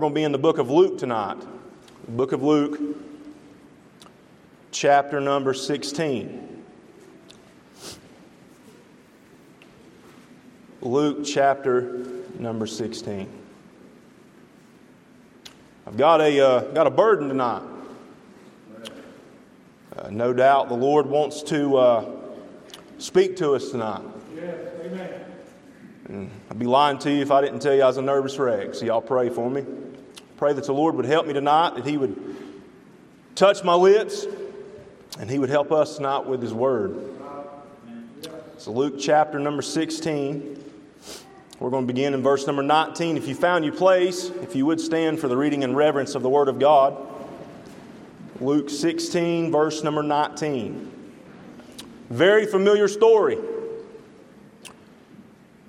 We're going to be in the book of Luke tonight. The book of Luke, chapter number 16. Luke chapter number 16. I've got a, uh, got a burden tonight. Uh, no doubt the Lord wants to uh, speak to us tonight. Yes, amen. And I'd be lying to you if I didn't tell you I was a nervous wreck. So y'all pray for me. Pray that the Lord would help me tonight, that He would touch my lips, and He would help us tonight with His Word. So, Luke chapter number 16. We're going to begin in verse number 19. If you found your place, if you would stand for the reading and reverence of the Word of God. Luke 16, verse number 19. Very familiar story.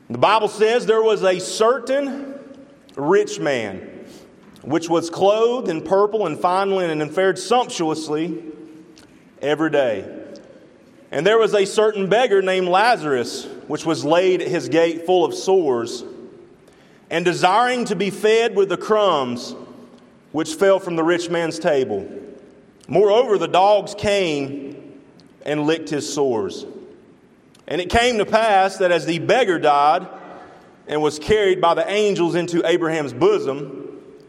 The Bible says there was a certain rich man which was clothed in purple and fine linen and fared sumptuously every day. And there was a certain beggar named Lazarus, which was laid at his gate full of sores, and desiring to be fed with the crumbs which fell from the rich man's table. Moreover, the dogs came and licked his sores. And it came to pass that as the beggar died and was carried by the angels into Abraham's bosom,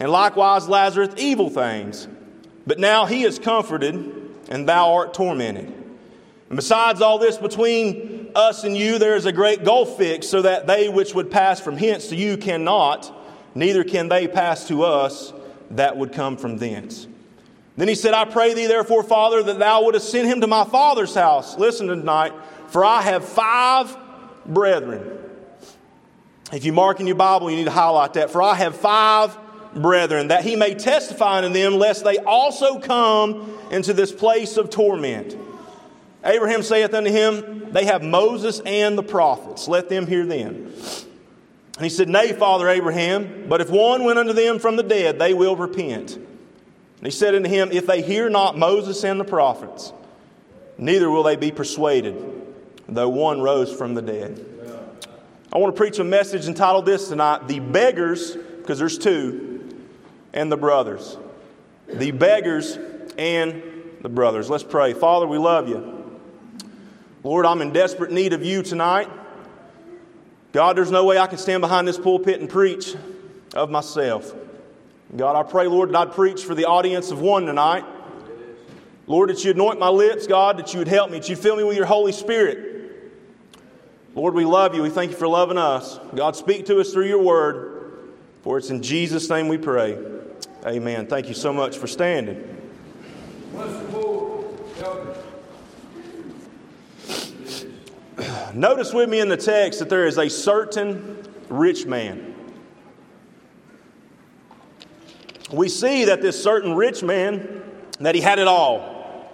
and likewise Lazarus evil things. But now he is comforted, and thou art tormented. And besides all this, between us and you there is a great gulf fixed, so that they which would pass from hence to you cannot, neither can they pass to us that would come from thence. Then he said, I pray thee, therefore, Father, that thou wouldst send him to my father's house. Listen tonight, for I have five brethren. If you mark in your Bible, you need to highlight that. For I have five brethren, that he may testify unto them, lest they also come into this place of torment. Abraham saith unto him, They have Moses and the prophets, let them hear them. And he said, Nay, Father Abraham, but if one went unto them from the dead, they will repent. And he said unto him, If they hear not Moses and the prophets, neither will they be persuaded, though one rose from the dead. I want to preach a message entitled this tonight The Beggars, because there's two, and the brothers. The beggars and the brothers. Let's pray. Father, we love you. Lord, I'm in desperate need of you tonight. God, there's no way I can stand behind this pulpit and preach of myself. God, I pray, Lord, that I'd preach for the audience of one tonight. Lord, that you anoint my lips, God, that you would help me, that you'd fill me with your Holy Spirit. Lord, we love you. We thank you for loving us. God, speak to us through your word. For it's in Jesus' name we pray. Amen. Thank you so much for standing. Notice with me in the text that there is a certain rich man. We see that this certain rich man that he had it all.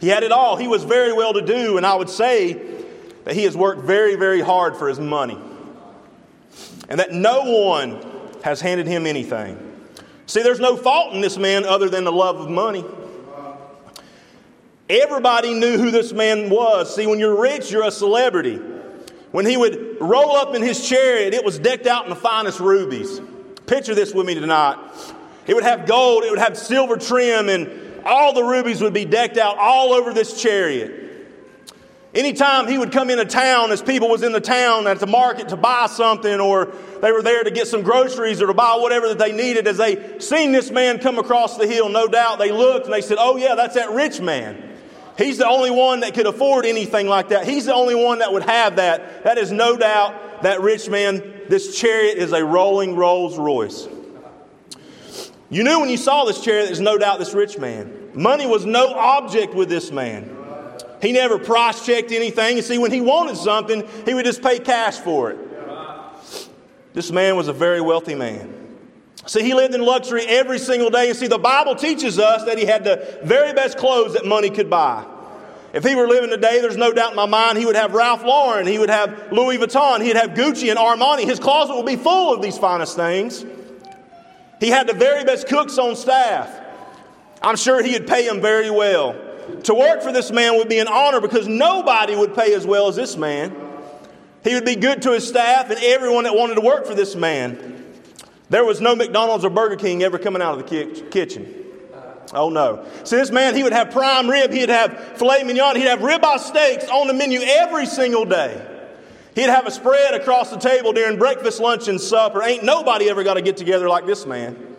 He had it all. He was very well to do, and I would say that he has worked very, very hard for his money. And that no one has handed him anything. See, there's no fault in this man other than the love of money. Everybody knew who this man was. See, when you're rich, you're a celebrity. When he would roll up in his chariot, it was decked out in the finest rubies. Picture this with me tonight. It would have gold, it would have silver trim, and all the rubies would be decked out all over this chariot. Anytime he would come into town, as people was in the town at the market to buy something, or they were there to get some groceries or to buy whatever that they needed, as they seen this man come across the hill, no doubt they looked and they said, "Oh yeah, that's that rich man. He's the only one that could afford anything like that. He's the only one that would have that. That is no doubt that rich man. This chariot is a rolling Rolls Royce." You knew when you saw this chariot, there's no doubt this rich man. Money was no object with this man. He never price checked anything. You see, when he wanted something, he would just pay cash for it. This man was a very wealthy man. See, he lived in luxury every single day. And see, the Bible teaches us that he had the very best clothes that money could buy. If he were living today, there's no doubt in my mind he would have Ralph Lauren, he would have Louis Vuitton, he'd have Gucci and Armani. His closet would be full of these finest things. He had the very best cooks on staff. I'm sure he'd pay them very well. To work for this man would be an honor because nobody would pay as well as this man. He would be good to his staff and everyone that wanted to work for this man. There was no McDonald's or Burger King ever coming out of the kitchen. Oh no. See, this man, he would have prime rib, he'd have filet mignon, he'd have ribeye steaks on the menu every single day. He'd have a spread across the table during breakfast, lunch, and supper. Ain't nobody ever got to get together like this man.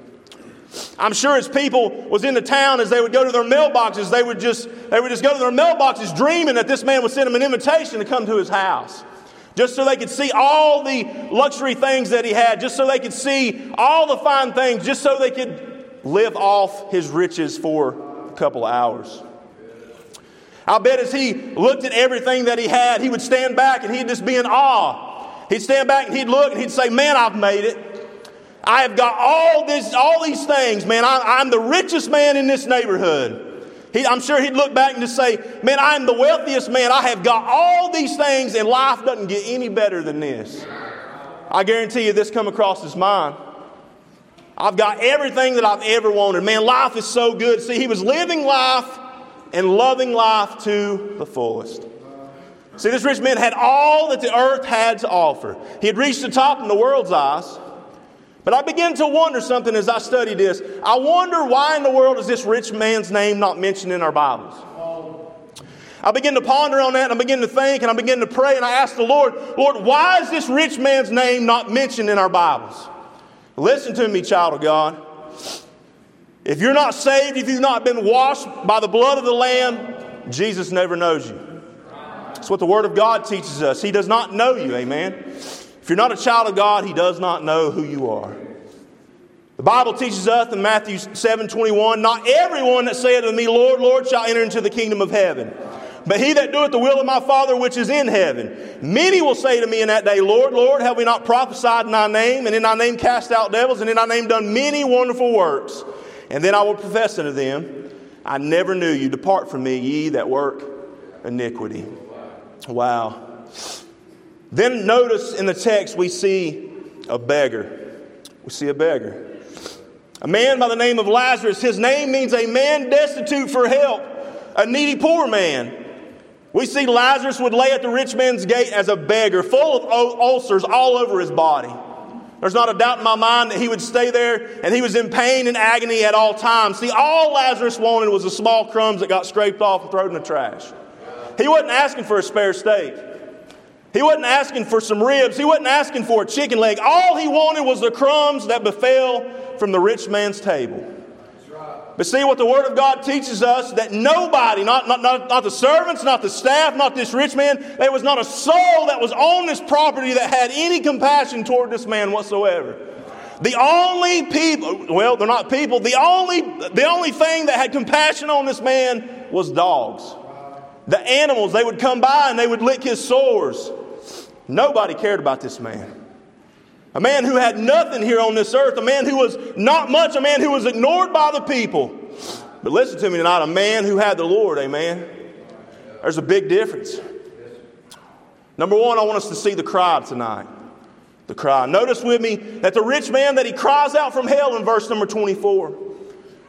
I'm sure as people was in the town, as they would go to their mailboxes, they would just they would just go to their mailboxes dreaming that this man would send them an invitation to come to his house. Just so they could see all the luxury things that he had, just so they could see all the fine things, just so they could live off his riches for a couple of hours. I bet as he looked at everything that he had, he would stand back and he'd just be in awe. He'd stand back and he'd look and he'd say, Man, I've made it. I have got all this, all these things, man. I, am the richest man in this neighborhood. He, I'm sure he'd look back and just say, man, I'm the wealthiest man. I have got all these things, and life doesn't get any better than this. I guarantee you, this come across his mind. I've got everything that I've ever wanted. Man, life is so good. See, he was living life and loving life to the fullest. See, this rich man had all that the earth had to offer. He had reached the top in the world's eyes. But I begin to wonder something as I study this. I wonder why in the world is this rich man's name not mentioned in our Bibles? I begin to ponder on that and I begin to think and I begin to pray and I ask the Lord, Lord, why is this rich man's name not mentioned in our Bibles? Listen to me, child of God. If you're not saved, if you've not been washed by the blood of the Lamb, Jesus never knows you. That's what the Word of God teaches us. He does not know you, amen. If you're not a child of God, He does not know who you are. The Bible teaches us in Matthew 7 21, Not everyone that saith unto me, Lord, Lord, shall enter into the kingdom of heaven, but he that doeth the will of my Father which is in heaven. Many will say to me in that day, Lord, Lord, have we not prophesied in thy name, and in thy name cast out devils, and in thy name done many wonderful works? And then I will profess unto them, I never knew you. Depart from me, ye that work iniquity. Wow. Then notice in the text we see a beggar. We see a beggar. A man by the name of Lazarus. His name means a man destitute for help, a needy poor man. We see Lazarus would lay at the rich man's gate as a beggar, full of ulcers all over his body. There's not a doubt in my mind that he would stay there and he was in pain and agony at all times. See, all Lazarus wanted was the small crumbs that got scraped off and thrown in the trash. He wasn't asking for a spare steak. He wasn't asking for some ribs. He wasn't asking for a chicken leg. All he wanted was the crumbs that befell from the rich man's table. But see what the Word of God teaches us that nobody, not, not, not, not the servants, not the staff, not this rich man, there was not a soul that was on this property that had any compassion toward this man whatsoever. The only people, well, they're not people, the only, the only thing that had compassion on this man was dogs. The animals, they would come by and they would lick his sores. Nobody cared about this man. A man who had nothing here on this earth, a man who was not much, a man who was ignored by the people. But listen to me tonight, a man who had the Lord, amen. There's a big difference. Number one, I want us to see the cry tonight. The cry. Notice with me that the rich man that he cries out from hell in verse number 24.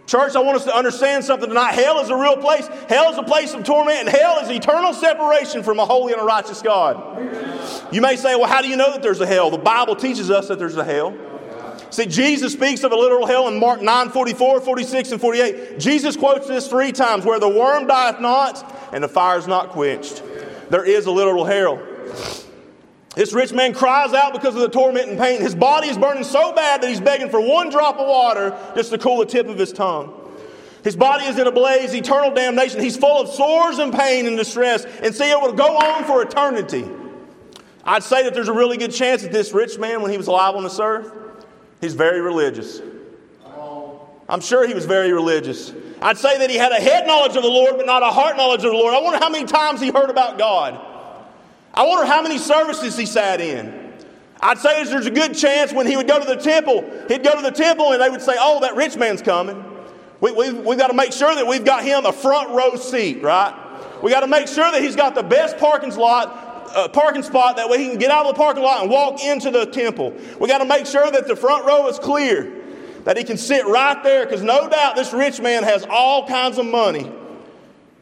Church, I want us to understand something tonight. Hell is a real place. Hell is a place of torment, and hell is eternal separation from a holy and a righteous God. You may say, well, how do you know that there's a hell? The Bible teaches us that there's a hell. See, Jesus speaks of a literal hell in Mark 9 44, 46, and 48. Jesus quotes this three times where the worm dieth not and the fire is not quenched. There is a literal hell. This rich man cries out because of the torment and pain. His body is burning so bad that he's begging for one drop of water just to cool the tip of his tongue. His body is in a blaze, eternal damnation. He's full of sores and pain and distress. And see, it will go on for eternity. I'd say that there's a really good chance that this rich man, when he was alive on this earth, he's very religious. I'm sure he was very religious. I'd say that he had a head knowledge of the Lord, but not a heart knowledge of the Lord. I wonder how many times he heard about God. I wonder how many services he sat in. I'd say there's a good chance when he would go to the temple, he'd go to the temple and they would say, Oh, that rich man's coming. We, we've, we've got to make sure that we've got him a front row seat, right? We got to make sure that he's got the best parking slot, uh, parking spot. That way he can get out of the parking lot and walk into the temple. We got to make sure that the front row is clear, that he can sit right there, because no doubt this rich man has all kinds of money.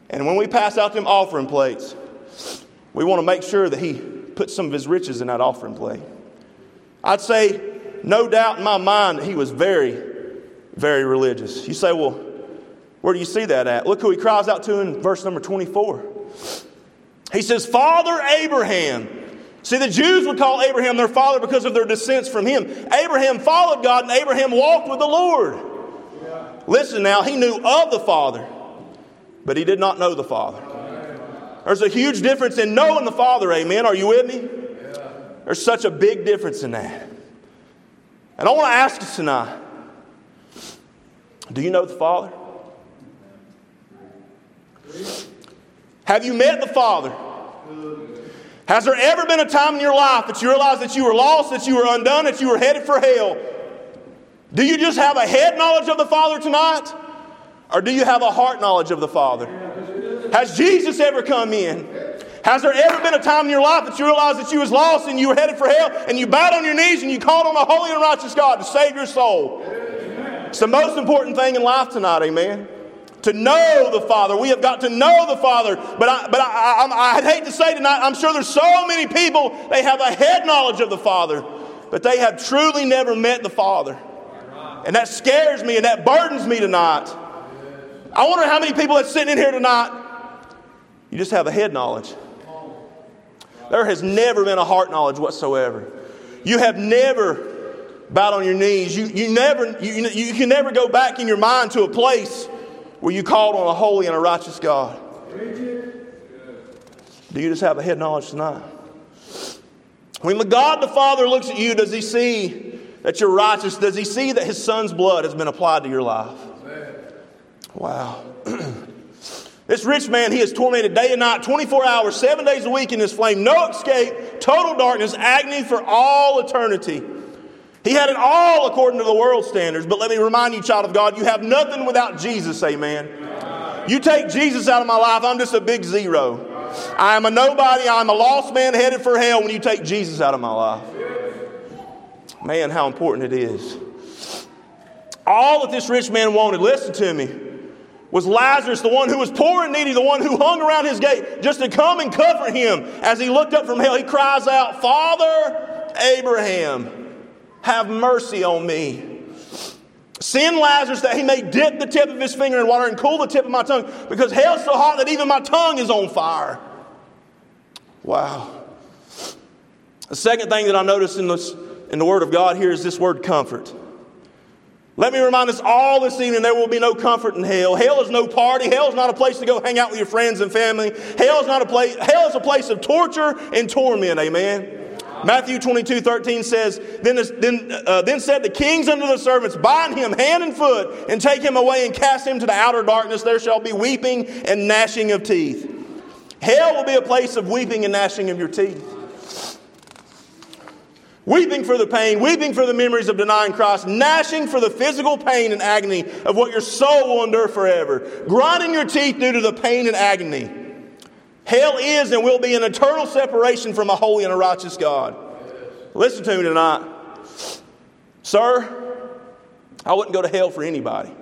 And when we pass out them offering plates, we want to make sure that he puts some of his riches in that offering plate. I'd say, no doubt in my mind, that he was very, very religious. You say, well, where do you see that at? Look who he cries out to in verse number 24. He says, Father Abraham. See, the Jews would call Abraham their father because of their descents from him. Abraham followed God and Abraham walked with the Lord. Listen now, he knew of the Father, but he did not know the Father. There's a huge difference in knowing the Father, amen. Are you with me? There's such a big difference in that. And I want to ask you tonight do you know the Father? Have you met the Father? Has there ever been a time in your life that you realized that you were lost, that you were undone, that you were headed for hell? Do you just have a head knowledge of the Father tonight? Or do you have a heart knowledge of the Father? Has Jesus ever come in? Has there ever been a time in your life that you realized that you was lost and you were headed for hell and you bowed on your knees and you called on a holy and righteous God to save your soul? It's the most important thing in life tonight, amen. To know the Father. We have got to know the Father. But, I, but I, I, I'd hate to say tonight, I'm sure there's so many people, they have a head knowledge of the Father, but they have truly never met the Father. And that scares me and that burdens me tonight. I wonder how many people that's sitting in here tonight, you just have a head knowledge. There has never been a heart knowledge whatsoever. You have never bowed on your knees. You, you, never, you, you can never go back in your mind to a place where you called on a holy and a righteous God. Do you just have a head knowledge tonight? When God the Father looks at you, does he see that you're righteous? Does he see that his son's blood has been applied to your life? Wow. This rich man, he is tormented day and night, 24 hours, seven days a week in this flame. No escape, total darkness, agony for all eternity. He had it all according to the world standards. But let me remind you, child of God, you have nothing without Jesus, amen. You take Jesus out of my life, I'm just a big zero. I am a nobody, I'm a lost man headed for hell when you take Jesus out of my life. Man, how important it is. All that this rich man wanted, listen to me was Lazarus, the one who was poor and needy, the one who hung around his gate just to come and comfort him. As he looked up from hell, he cries out, Father Abraham, have mercy on me. Send Lazarus that he may dip the tip of his finger in water and cool the tip of my tongue, because hell's so hot that even my tongue is on fire. Wow. The second thing that I notice in, this, in the Word of God here is this word comfort. Let me remind us all this evening there will be no comfort in hell. Hell is no party. Hell is not a place to go hang out with your friends and family. Hell is not a place, hell is a place of torture and torment. Amen. Matthew 22, 13 says, Then, then, uh, then said the kings unto the servants, Bind him hand and foot, and take him away and cast him to the outer darkness. There shall be weeping and gnashing of teeth. Hell will be a place of weeping and gnashing of your teeth. Weeping for the pain, weeping for the memories of denying Christ, gnashing for the physical pain and agony of what your soul will endure forever, grinding your teeth due to the pain and agony. Hell is and will be an eternal separation from a holy and a righteous God. Listen to me tonight. Sir, I wouldn't go to hell for anybody.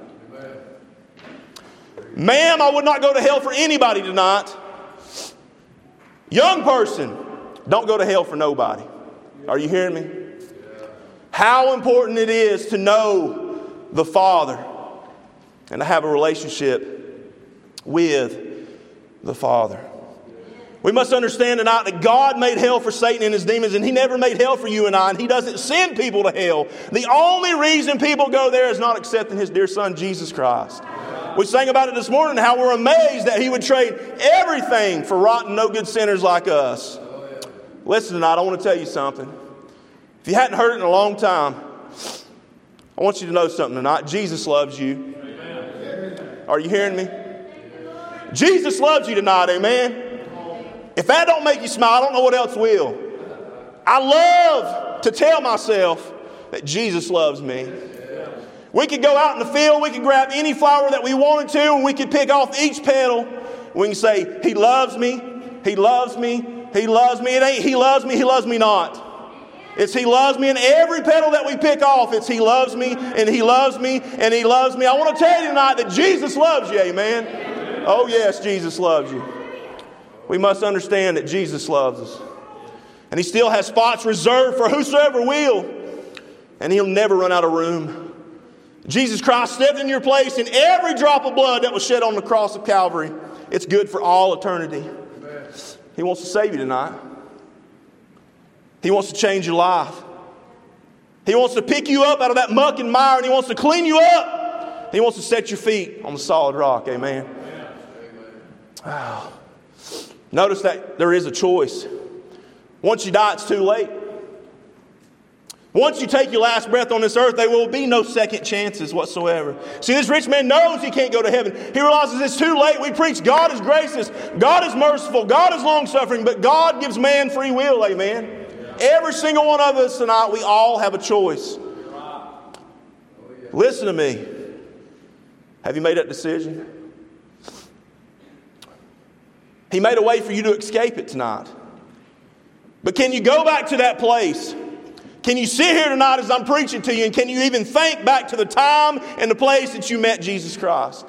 Ma'am, I would not go to hell for anybody tonight. Young person, don't go to hell for nobody. Are you hearing me? How important it is to know the Father and to have a relationship with the Father. We must understand tonight that God made hell for Satan and his demons, and He never made hell for you and I, and He doesn't send people to hell. The only reason people go there is not accepting His dear Son, Jesus Christ. We sang about it this morning how we're amazed that He would trade everything for rotten, no good sinners like us. Listen tonight, I want to tell you something. If you hadn't heard it in a long time, I want you to know something tonight. Jesus loves you. Are you hearing me? Jesus loves you tonight, amen. If that don't make you smile, I don't know what else will. I love to tell myself that Jesus loves me. We could go out in the field, we could grab any flower that we wanted to, and we could pick off each petal. We can say, He loves me, He loves me, He loves me. It ain't He loves me, He loves me not. It's He loves me, and every petal that we pick off, it's He loves me, and He loves me, and He loves me. I want to tell you tonight that Jesus loves you, amen. Oh, yes, Jesus loves you. We must understand that Jesus loves us. And He still has spots reserved for whosoever will, and He'll never run out of room. Jesus Christ stepped in your place, and every drop of blood that was shed on the cross of Calvary, it's good for all eternity. He wants to save you tonight. He wants to change your life. He wants to pick you up out of that muck and mire, and He wants to clean you up. He wants to set your feet on the solid rock. Amen. Wow. Notice that there is a choice. Once you die, it's too late. Once you take your last breath on this earth, there will be no second chances whatsoever. See, this rich man knows he can't go to heaven. He realizes it's too late. We preach God is gracious, God is merciful, God is long suffering, but God gives man free will. Amen. Every single one of us tonight, we all have a choice. Listen to me. Have you made that decision? He made a way for you to escape it tonight. But can you go back to that place? Can you sit here tonight as I'm preaching to you and can you even think back to the time and the place that you met Jesus Christ?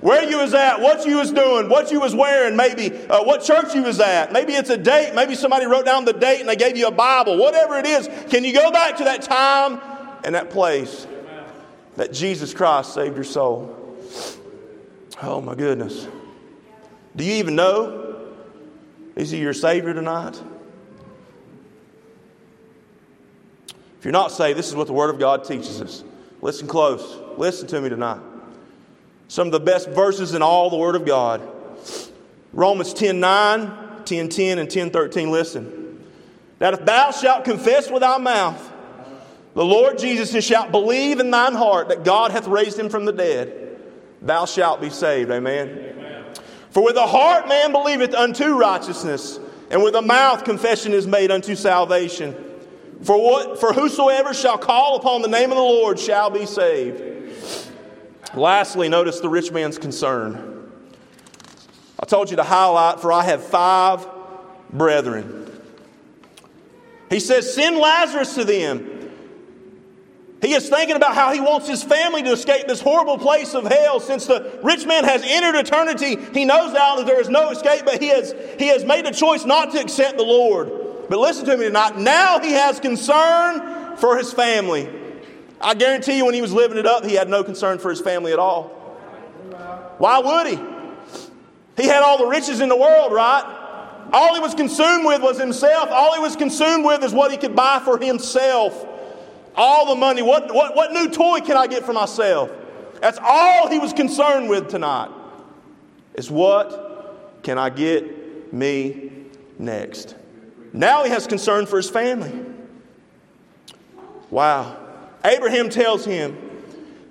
Where you was at, what you was doing, what you was wearing, maybe uh, what church you was at. Maybe it's a date. Maybe somebody wrote down the date and they gave you a Bible. Whatever it is, can you go back to that time and that place that Jesus Christ saved your soul? Oh my goodness. Do you even know? Is he your Savior tonight? You're not saved, this is what the Word of God teaches us. Listen close. Listen to me tonight. Some of the best verses in all the Word of God. Romans 10 9, 10 10, and 10 13. Listen. That if thou shalt confess with thy mouth the Lord Jesus and shalt believe in thine heart that God hath raised him from the dead, thou shalt be saved. Amen. Amen. For with the heart man believeth unto righteousness, and with the mouth confession is made unto salvation. For, what, for whosoever shall call upon the name of the Lord shall be saved. Lastly, notice the rich man's concern. I told you to highlight, for I have five brethren. He says, Send Lazarus to them. He is thinking about how he wants his family to escape this horrible place of hell. Since the rich man has entered eternity, he knows now that there is no escape, but he has, he has made a choice not to accept the Lord. But listen to me tonight. Now he has concern for his family. I guarantee you, when he was living it up, he had no concern for his family at all. Why would he? He had all the riches in the world, right? All he was consumed with was himself. All he was consumed with is what he could buy for himself. All the money. What, what, what new toy can I get for myself? That's all he was concerned with tonight. Is what can I get me next? Now he has concern for his family. Wow. Abraham tells him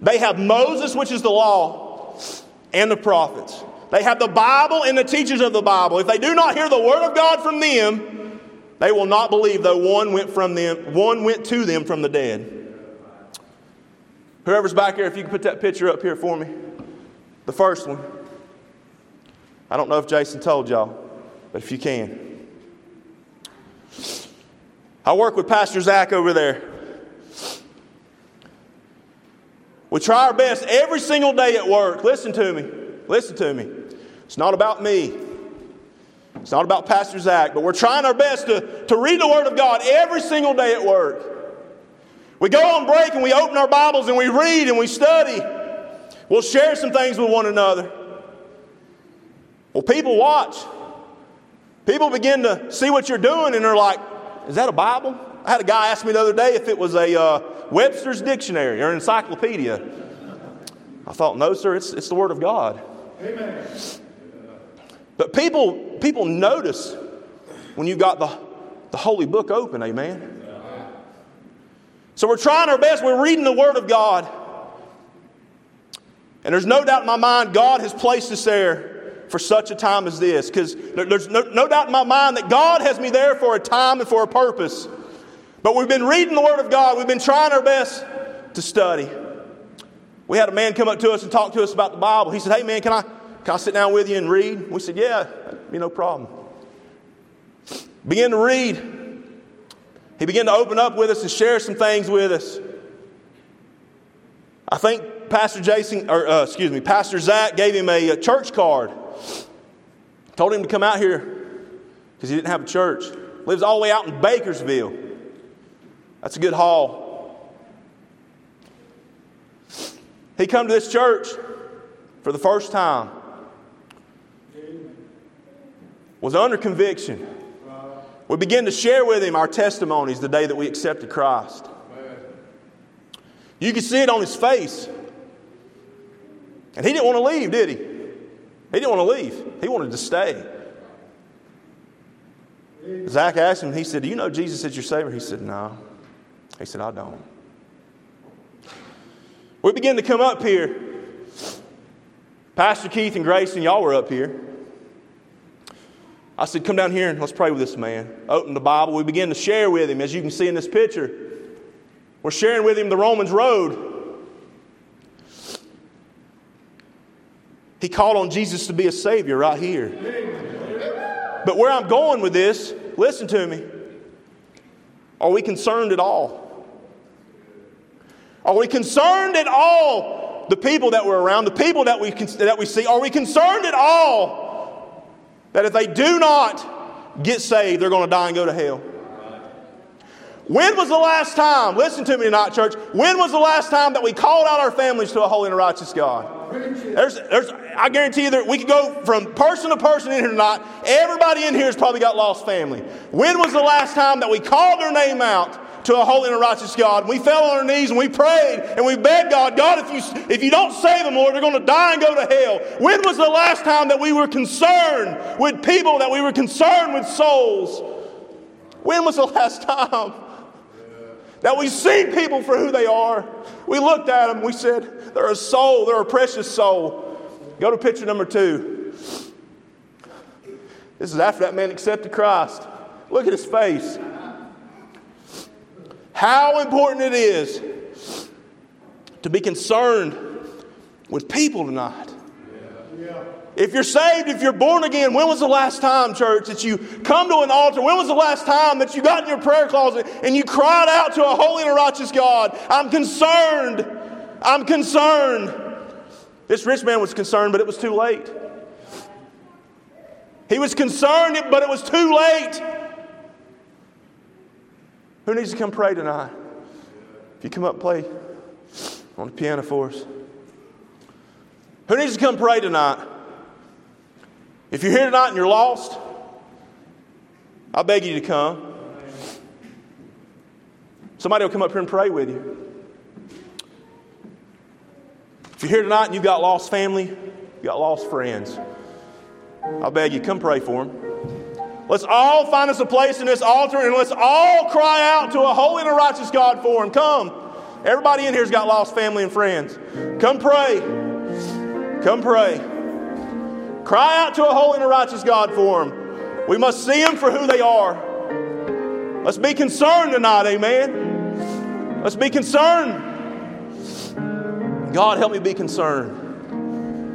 they have Moses, which is the law, and the prophets. They have the Bible and the teachers of the Bible. If they do not hear the word of God from them, they will not believe though one went from them, one went to them from the dead. Whoever's back here, if you can put that picture up here for me. The first one. I don't know if Jason told y'all, but if you can. I work with Pastor Zach over there. We try our best every single day at work. Listen to me. Listen to me. It's not about me. It's not about Pastor Zach, but we're trying our best to, to read the Word of God every single day at work. We go on break and we open our Bibles and we read and we study. We'll share some things with one another. Well, people watch. People begin to see what you're doing and they're like, is that a Bible? I had a guy ask me the other day if it was a uh, Webster's dictionary or an encyclopedia. I thought, no, sir, it's, it's the Word of God. Amen. But people, people notice when you've got the, the holy book open, amen. So we're trying our best. We're reading the Word of God. And there's no doubt in my mind, God has placed us there for such a time as this. Because there's no, no doubt in my mind that God has me there for a time and for a purpose. But we've been reading the Word of God. We've been trying our best to study. We had a man come up to us and talk to us about the Bible. He said, Hey, man, can I, can I sit down with you and read? We said, Yeah, be no problem. Begin to read. He began to open up with us and share some things with us. I think Pastor Jason, or uh, excuse me, Pastor Zach gave him a, a church card. Told him to come out here because he didn't have a church. Lives all the way out in Bakersville. That's a good haul. He come to this church for the first time. Was under conviction. We begin to share with him our testimonies the day that we accepted Christ. You could see it on his face. And he didn't want to leave, did he? He didn't want to leave. He wanted to stay. Zach asked him, he said, Do you know Jesus is your Savior? He said, No. He said, I don't. We began to come up here. Pastor Keith and Grayson, y'all were up here. I said, Come down here and let's pray with this man. Open the Bible. We began to share with him, as you can see in this picture. We're sharing with him the Romans Road. He called on Jesus to be a Savior right here. But where I'm going with this, listen to me. Are we concerned at all? Are we concerned at all, the people that we're around, the people that we, that we see? Are we concerned at all that if they do not get saved, they're going to die and go to hell? When was the last time, listen to me tonight, church, when was the last time that we called out our families to a holy and righteous God? There's, there's, I guarantee you that we could go from person to person in here tonight. Everybody in here has probably got lost family. When was the last time that we called their name out to a holy and righteous God? We fell on our knees and we prayed and we begged God, God, if you, if you don't save them, Lord, they're going to die and go to hell. When was the last time that we were concerned with people, that we were concerned with souls? When was the last time? That we see people for who they are. We looked at them, we said, they're a soul, they're a precious soul. Go to picture number two. This is after that man accepted Christ. Look at his face. How important it is to be concerned with people tonight. If you're saved, if you're born again, when was the last time, church, that you come to an altar? When was the last time that you got in your prayer closet and you cried out to a holy and a righteous God? I'm concerned. I'm concerned. This rich man was concerned, but it was too late. He was concerned, but it was too late. Who needs to come pray tonight? If you come up, play on the piano for us. Who needs to come pray tonight? If you're here tonight and you're lost, I beg you to come. Somebody will come up here and pray with you. If you're here tonight and you've got lost family, you've got lost friends, I beg you, come pray for them. Let's all find us a place in this altar and let's all cry out to a holy and a righteous God for them. Come. Everybody in here's got lost family and friends. Come pray. Come pray. Cry out to a holy and a righteous God for them. We must see them for who they are. Let's be concerned tonight, amen. Let's be concerned. God, help me be concerned.